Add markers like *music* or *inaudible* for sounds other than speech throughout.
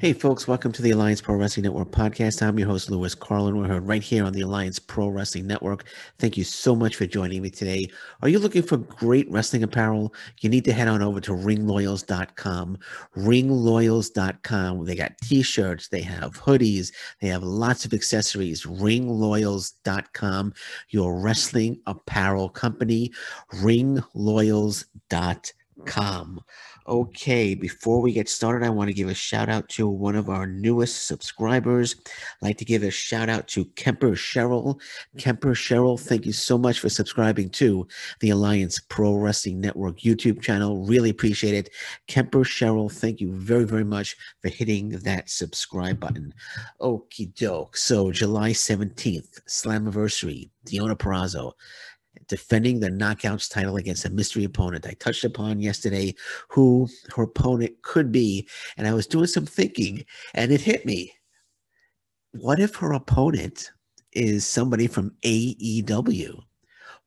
Hey, folks, welcome to the Alliance Pro Wrestling Network podcast. I'm your host, Lewis Carlin. We're heard right here on the Alliance Pro Wrestling Network. Thank you so much for joining me today. Are you looking for great wrestling apparel? You need to head on over to ringloyals.com. Ringloyals.com. They got t shirts, they have hoodies, they have lots of accessories. Ringloyals.com, your wrestling apparel company. Ringloyals.com. Okay, before we get started, I want to give a shout out to one of our newest subscribers. I'd like to give a shout out to Kemper Cheryl. Kemper Cheryl, thank you so much for subscribing to the Alliance Pro Wrestling Network YouTube channel. Really appreciate it. Kemper Cheryl, thank you very, very much for hitting that subscribe button. Okie doke. So, July 17th, Slammiversary, Deonna Purrazzo defending the knockouts title against a mystery opponent I touched upon yesterday, who her opponent could be. And I was doing some thinking and it hit me. What if her opponent is somebody from AEW?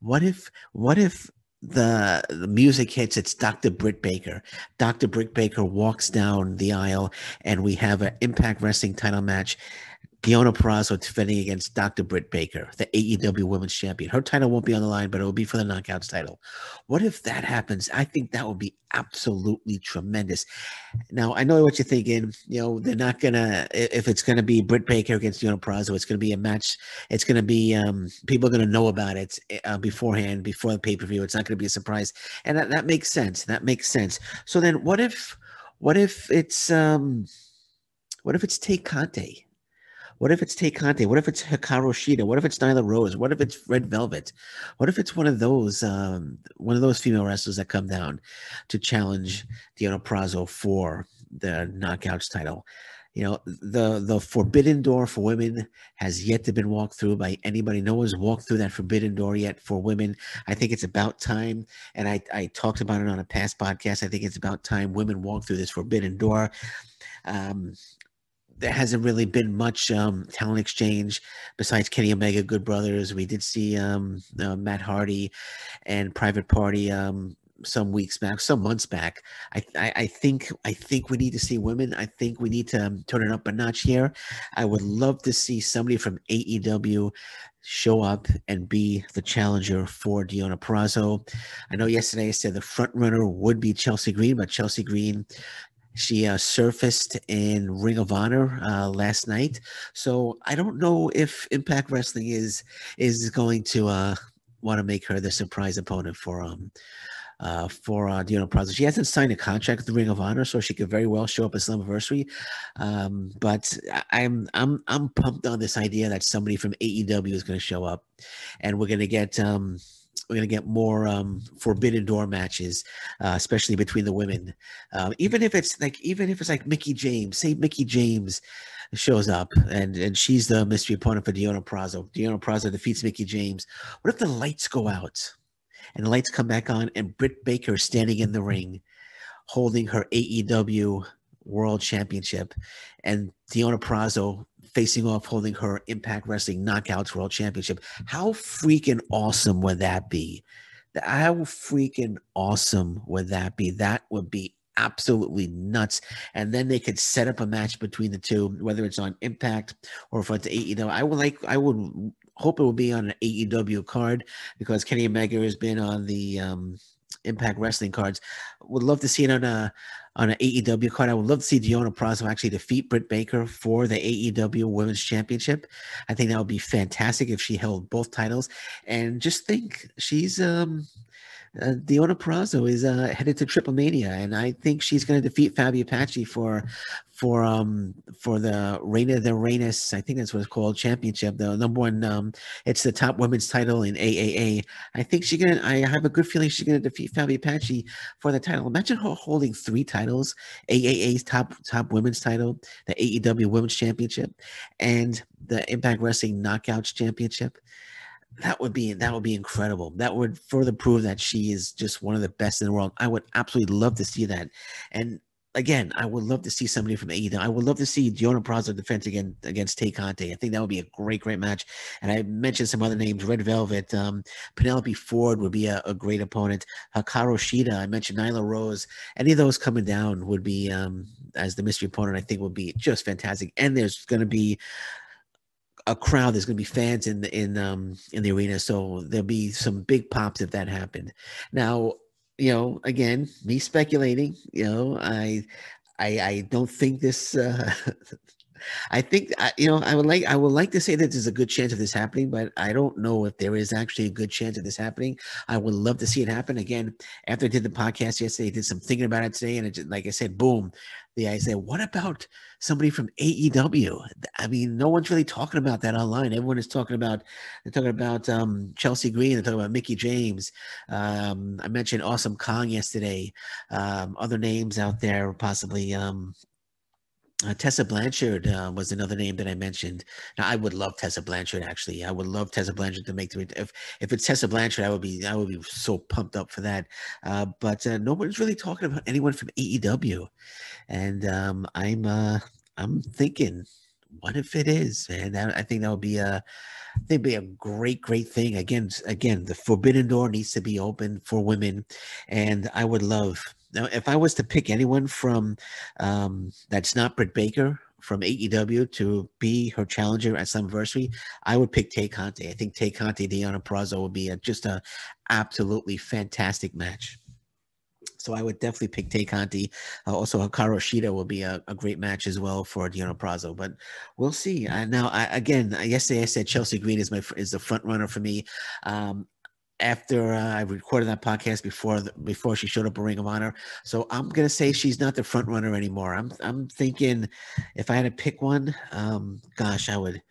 What if, what if the the music hits it's dr britt baker dr britt baker walks down the aisle and we have an impact wrestling title match Deonna Purrazzo defending against Dr. Britt Baker, the AEW Women's Champion. Her title won't be on the line, but it will be for the Knockouts title. What if that happens? I think that would be absolutely tremendous. Now, I know what you're thinking. You know, they're not gonna if it's gonna be Britt Baker against Deonna Purrazzo, it's gonna be a match. It's gonna be um, people are gonna know about it uh, beforehand, before the pay per view. It's not gonna be a surprise, and that, that makes sense. That makes sense. So then, what if, what if it's um, what if it's Tay Conti? What if it's Tay Conti? What if it's Hikaru Shida? What if it's Nyla Rose? What if it's Red Velvet? What if it's one of those um, one of those female wrestlers that come down to challenge Deonna Purrazzo for the Knockouts title? You know, the the forbidden door for women has yet to been walked through by anybody. No one's walked through that forbidden door yet for women. I think it's about time, and I I talked about it on a past podcast. I think it's about time women walk through this forbidden door. Um, there hasn't really been much um, talent exchange besides Kenny Omega, Good Brothers. We did see um, uh, Matt Hardy and Private Party um, some weeks back, some months back. I, I, I think I think we need to see women. I think we need to um, turn it up a notch here. I would love to see somebody from AEW show up and be the challenger for Deonna Purrazzo. I know yesterday I said the front runner would be Chelsea Green, but Chelsea Green she uh, surfaced in Ring of Honor uh, last night, so I don't know if Impact Wrestling is is going to uh, want to make her the surprise opponent for um uh, for uh, Deonna Purrazzo. She hasn't signed a contract with the Ring of Honor, so she could very well show up at Slammiversary. Um, but I'm I'm I'm pumped on this idea that somebody from AEW is going to show up, and we're going to get. Um, we're going to get more um, forbidden door matches, uh, especially between the women. Uh, even if it's like, even if it's like Mickie James, say Mickie James shows up and and she's the mystery opponent for Deonna Purrazzo. Deonna Purrazzo defeats Mickie James. What if the lights go out and the lights come back on and Britt Baker standing in the ring, holding her AEW World Championship, and Deonna Purrazzo facing off holding her Impact Wrestling Knockouts World Championship. How freaking awesome would that be? How freaking awesome would that be? That would be absolutely nuts. And then they could set up a match between the two, whether it's on Impact or if it's AEW. I would like, I would hope it would be on an AEW card because Kenny Omega has been on the um, Impact Wrestling cards. Would love to see it on a on an AEW card. I would love to see Deonna Purrazzo actually defeat Britt Baker for the AEW Women's Championship. I think that would be fantastic if she held both titles. And just think, she's um uh, Deonna Purrazzo is uh, headed to Triple Mania, and I think she's going to defeat Fabi Apache for for um for the Reina de Reinas. I think that's what it's called championship. The number one, um, it's the top women's title in AAA. I think she's gonna. I have a good feeling she's gonna defeat Fabi Apache for the title. Imagine her holding three titles: AAA's top top women's title, the AEW Women's Championship, and the Impact Wrestling Knockouts Championship that would be that would be incredible. That would further prove that she is just one of the best in the world. I would absolutely love to see that. And again, I would love to see somebody from AEW. I would love to see Deonna Purrazzo defense again against Tay Conti. I think that would be a great, great match. And I mentioned some other names: Red Velvet, um, Penelope Ford would be a, a, great opponent. Hikaru Shida. I mentioned Nyla Rose. Any of those coming down would be um, as the mystery opponent, I think would be just fantastic. And there's going to be a crowd. There's going to be fans in the in um in the arena, so there'll be some big pops if that happened. Now, you know, again, me speculating. You know, I I I don't think this. Uh, *laughs* I think you know I would like I would like to say that there's a good chance of this happening, but I don't know if there is actually a good chance of this happening. I would love to see it happen again. After I did the podcast yesterday, I did some thinking about it today, and it just, like I said, boom, the I said, what about somebody from AEW? I mean, no one's really talking about that online. Everyone is talking about they're talking about um, Chelsea Green. They're talking about Mickie James. Um, I mentioned Awesome Kong yesterday. Um, other names out there, possibly. Um, uh, Tessa Blanchard uh, was another name that I mentioned. Now, I would love Tessa Blanchard. Actually, I would love Tessa Blanchard to make the. If if it's Tessa Blanchard, I would be I would be so pumped up for that. Uh, but uh, nobody's really talking about anyone from AEW, and um, I'm uh, I'm thinking, what if it is? And I think that would be a I think be a great, great thing. Again, again, the forbidden door needs to be open for women, and I would love if I was to pick anyone from um, that's not Britt Baker from AEW to be her challenger at Slammiversary, I would pick Tay Conti. I think Tay Conti, Deonna Purrazzo would be a, just a absolutely fantastic match. So I would definitely pick Tay Conti. Uh, also, Hikaru Shida will be a, a, great match as well for Deonna Purrazzo. But we'll see. Uh, now, I, again, yesterday I said Chelsea Green is my is the front runner for me. Um, after uh, I recorded that podcast before the, before she showed up a Ring of Honor. So I'm gonna say she's not the front runner anymore. I'm I'm thinking if I had to pick one, um, gosh, I would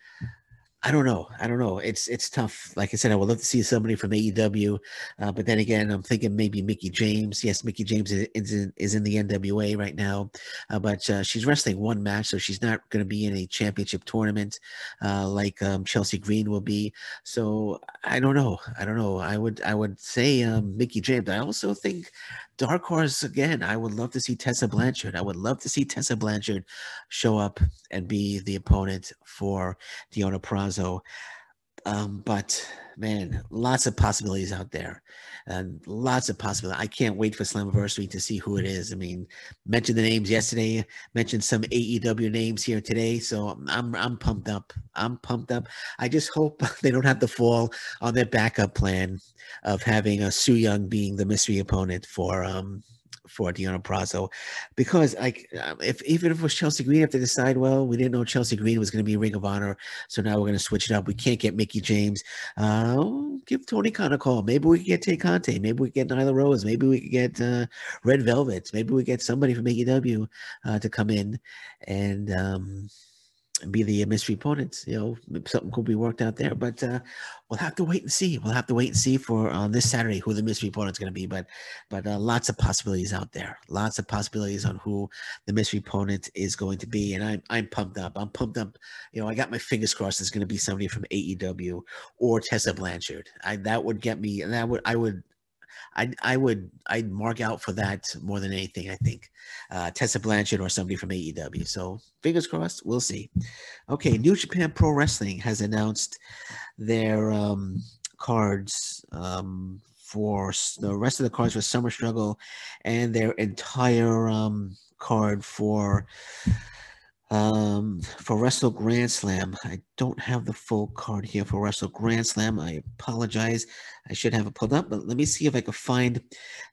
I don't know. I don't know. It's it's tough. Like I said, I would love to see somebody from AEW, uh, but then again, I'm thinking maybe Mickie James. Yes, Mickey James is, in, is in the NWA right now, uh, but uh, she's wrestling one match, so she's not going to be in a championship tournament uh, like um, Chelsea Green will be. So I don't know. I don't know. I would I would say um, Mickie James. I also think Dark Horse again. I would love to see Tessa Blanchard. I would love to see Tessa Blanchard show up and be the opponent for Deonna Purrazzo. Um, but man, lots of possibilities out there, and lots of possibilities. I can't wait for Slammiversary to see who it is. I mean, mentioned the names yesterday, mentioned some AEW names here today, so I'm I'm pumped up. I'm pumped up. I just hope *laughs* they don't have to fall on their backup plan of having a Su Yung being the mystery opponent for um for Deonna Purrazzo because like um, if even if it was Chelsea Green, if they decide, well, we didn't know Chelsea Green was going to be Ring of Honor, so now we're going to switch it up. We can't get Mickie James. Uh, give Tony Khan a call. Maybe we could get Tay Conti. Maybe we get Nyla Rose. Maybe we get uh, Red Velvet. Maybe we get somebody from AEW uh, to come in and. Um, be the mystery opponents. You know, something could be worked out there, but uh, we'll have to wait and see. We'll have to wait and see for uh, this Saturday who the mystery opponent's going to be. But but uh, lots of possibilities out there. Lots of possibilities on who the mystery opponent is going to be, and I'm I'm pumped up. I'm pumped up. You know, I got my fingers crossed. It's going to be somebody from AEW or Tessa Blanchard. I that would get me. And that would I would I I would I'd mark out for that more than anything. I think uh, Tessa Blanchard or somebody from AEW. So fingers crossed. We'll see. Okay, New Japan Pro Wrestling has announced their um, cards um, for the rest of the cards for Summer Struggle and their entire um, card for um, for Wrestle Grand Slam, I don't have the full card here for Wrestle Grand Slam. I apologize. I should have it pulled up, but let me see if I can find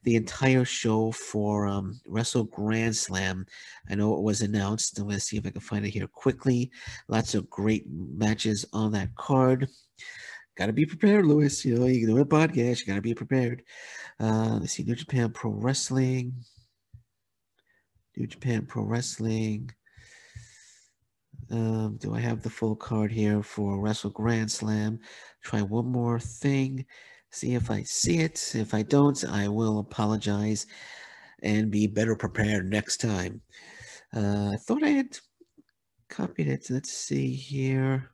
the entire show for um, Wrestle Grand Slam. I know it was announced. I'm going to see if I can find it here quickly. Lots of great matches on that card. Got to be prepared, Lewis. You know, you can do a podcast. You got to be prepared. Uh, let's see, New Japan Pro Wrestling. New Japan Pro Wrestling. Um, do I have the full card here for Wrestle Grand Slam? Try one more thing. See if I see it. If I don't, I will apologize and be better prepared next time. Uh, I thought I had copied it. Let's see here.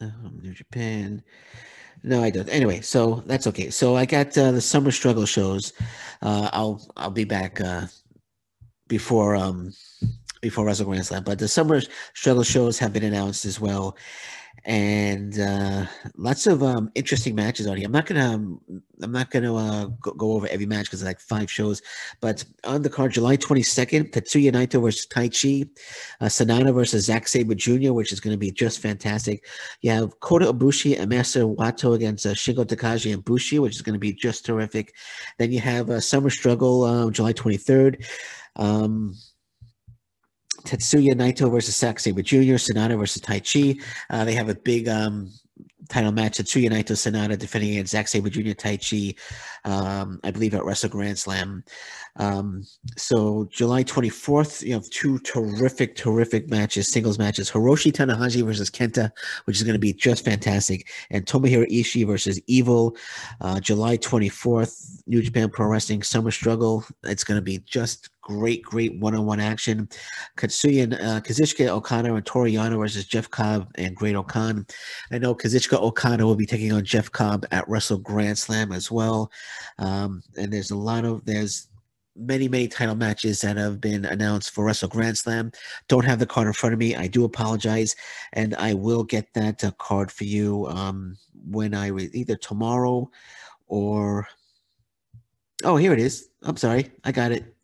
Um, New Japan. No, I don't. Anyway, so that's okay. So I got uh, the summer struggle shows. Uh, I'll I'll be back uh, before um before Wrestle Grand Slam. But the summer struggle shows have been announced as well. and uh, lots of um, interesting matches on here. I'm not gonna um, I'm not gonna uh, go, go, over every match because it's like five shows, but on the card, July 22nd, Tetsuya Naito versus Taichi, uh, Sanada versus Zack Sabre Jr., which is going to be just fantastic. You have Kota Ibushi and Master Wato against uh, Shingo Takagi and Bushi, which is going to be just terrific. Then you have uh, Summer Struggle, uh, July 23rd. Um, Tetsuya Naito versus Sabre Jr., Sanada versus Taichi. Uh, they have a big um, title match. Tetsuya Naito Sanada defending against Zack Sabre Jr. Taichi, um, I believe at Wrestle Grand Slam. Um, so July 24th, you have two terrific, terrific matches, singles matches. Hiroshi Tanahashi versus Kenta, which is going to be just fantastic, and Tomohiro Ishii versus Evil. Uh, July 24th, New Japan Pro Wrestling Summer Struggle. It's going to be just great, great one-on-one action. Katsuya, uh, Kazuchika Okada and Toru Yano versus Jeff Cobb and Great-O-Khan. I know Kazuchika Okada will be taking on Jeff Cobb at Wrestle Grand Slam as well. Um, and there's a lot of there's many, many title matches that have been announced for Wrestle Grand Slam. Don't have the card in front of me. I do apologize, and I will get that uh, card for you um, when I re- either tomorrow or. Oh, here it is. I'm sorry, I got it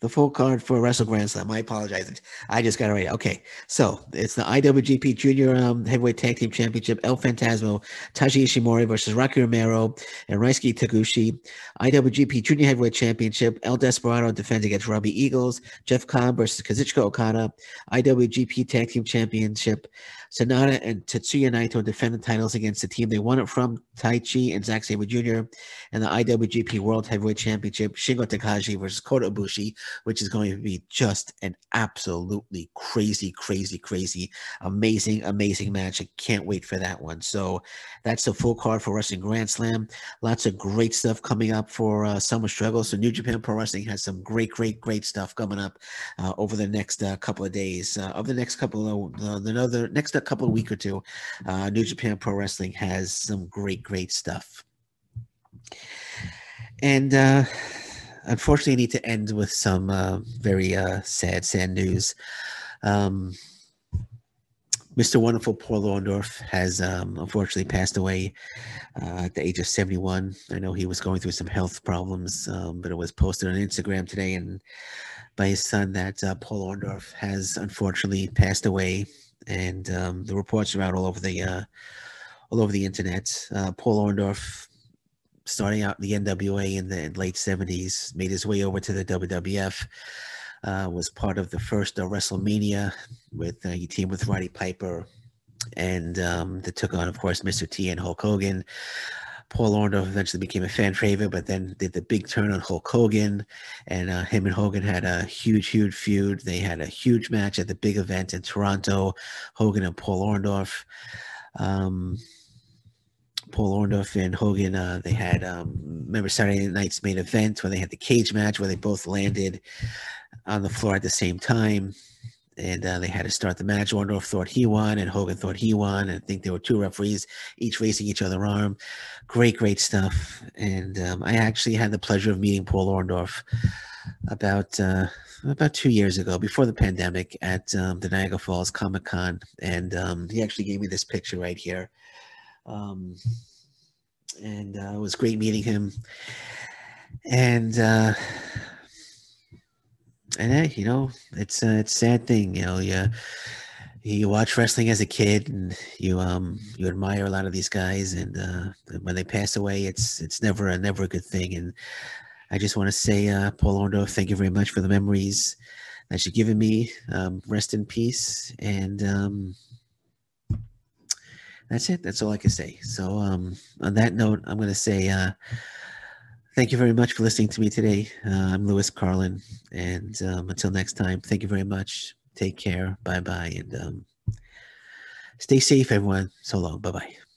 the full card for Wrestle Grand Slam. I apologize. I just got it right. Okay, so it's the IWGP Junior um, Heavyweight Tag Team Championship. El Phantasmo, Taiji Ishimori versus Rocky Romero and Ryusuke Taguchi. IWGP Junior Heavyweight Championship. El Desperado defends against Robbie Eagles. Jeff Cobb versus Kazuchika Okada. IWGP Tag Team Championship. Sanada and Tetsuya Naito defend the titles against the team they won it from, Taichi and Zack Sabre Jr. And the IWGP World Heavyweight Championship, Shingo Takagi versus Kota Ibushi, which is going to be just an absolutely crazy, crazy, crazy, amazing, amazing match. I can't wait for that one. So that's the full card for Wrestling Grand Slam. Lots of great stuff coming up for uh, Summer Struggle. So New Japan Pro Wrestling has some great, great, great stuff coming up uh, over the next uh, couple of days. Uh, over the next couple of uh, the next a couple week or two, uh, New Japan Pro Wrestling has some great, great stuff. And uh, unfortunately, I need to end with some uh, very uh, sad, sad news. Um, Mr. Wonderful Paul Orndorff has um, unfortunately passed away uh, at the age of 71. I know he was going through some health problems, um, but it was posted on Instagram today and by his son that uh, Paul Orndorff has unfortunately passed away and um, the reports are out all over the uh, all over the internet. Uh, Paul Orndorff, starting out the NWA in the late '70s, made his way over to the WWF. Uh, was part of the first uh, WrestleMania with uh, he teamed with Roddy Piper, and um, they took on, of course, Mr. T and Hulk Hogan. Paul Orndorff eventually became a fan favorite, but then did the big turn on Hulk Hogan, and uh, him and Hogan had a huge, huge feud. They had a huge match at the big event in Toronto. Hogan and Paul Orndorff. Um, Paul Orndorff and Hogan, uh, they had um, remember Saturday night's main event where they had the cage match where they both landed on the floor at the same time and uh, they had to start the match. Orndorff thought he won, and Hogan thought he won. And I think there were two referees, each racing each other arm. Great, great stuff. And um, I actually had the pleasure of meeting Paul Orndorff about uh, about two years ago, before the pandemic, at um, the Niagara Falls Comic Con, and um, he actually gave me this picture right here. Um, and uh, it was great meeting him. And uh, and hey, you know, it's a, it's a sad thing. You know, you you watch wrestling as a kid, and you um you admire a lot of these guys, and uh, when they pass away, it's it's never a never a good thing. And I just want to say, uh, Paul Orndorff, thank you very much for the memories that you've given me. Um, rest in peace, and um, that's it. That's all I can say. So um, on that note, I'm going to say. Uh, Thank you very much for listening to me today. Uh, I'm Lewis Carlin. And um, until next time, thank you very much. Take care. Bye bye. And um, stay safe, everyone. So long. Bye bye.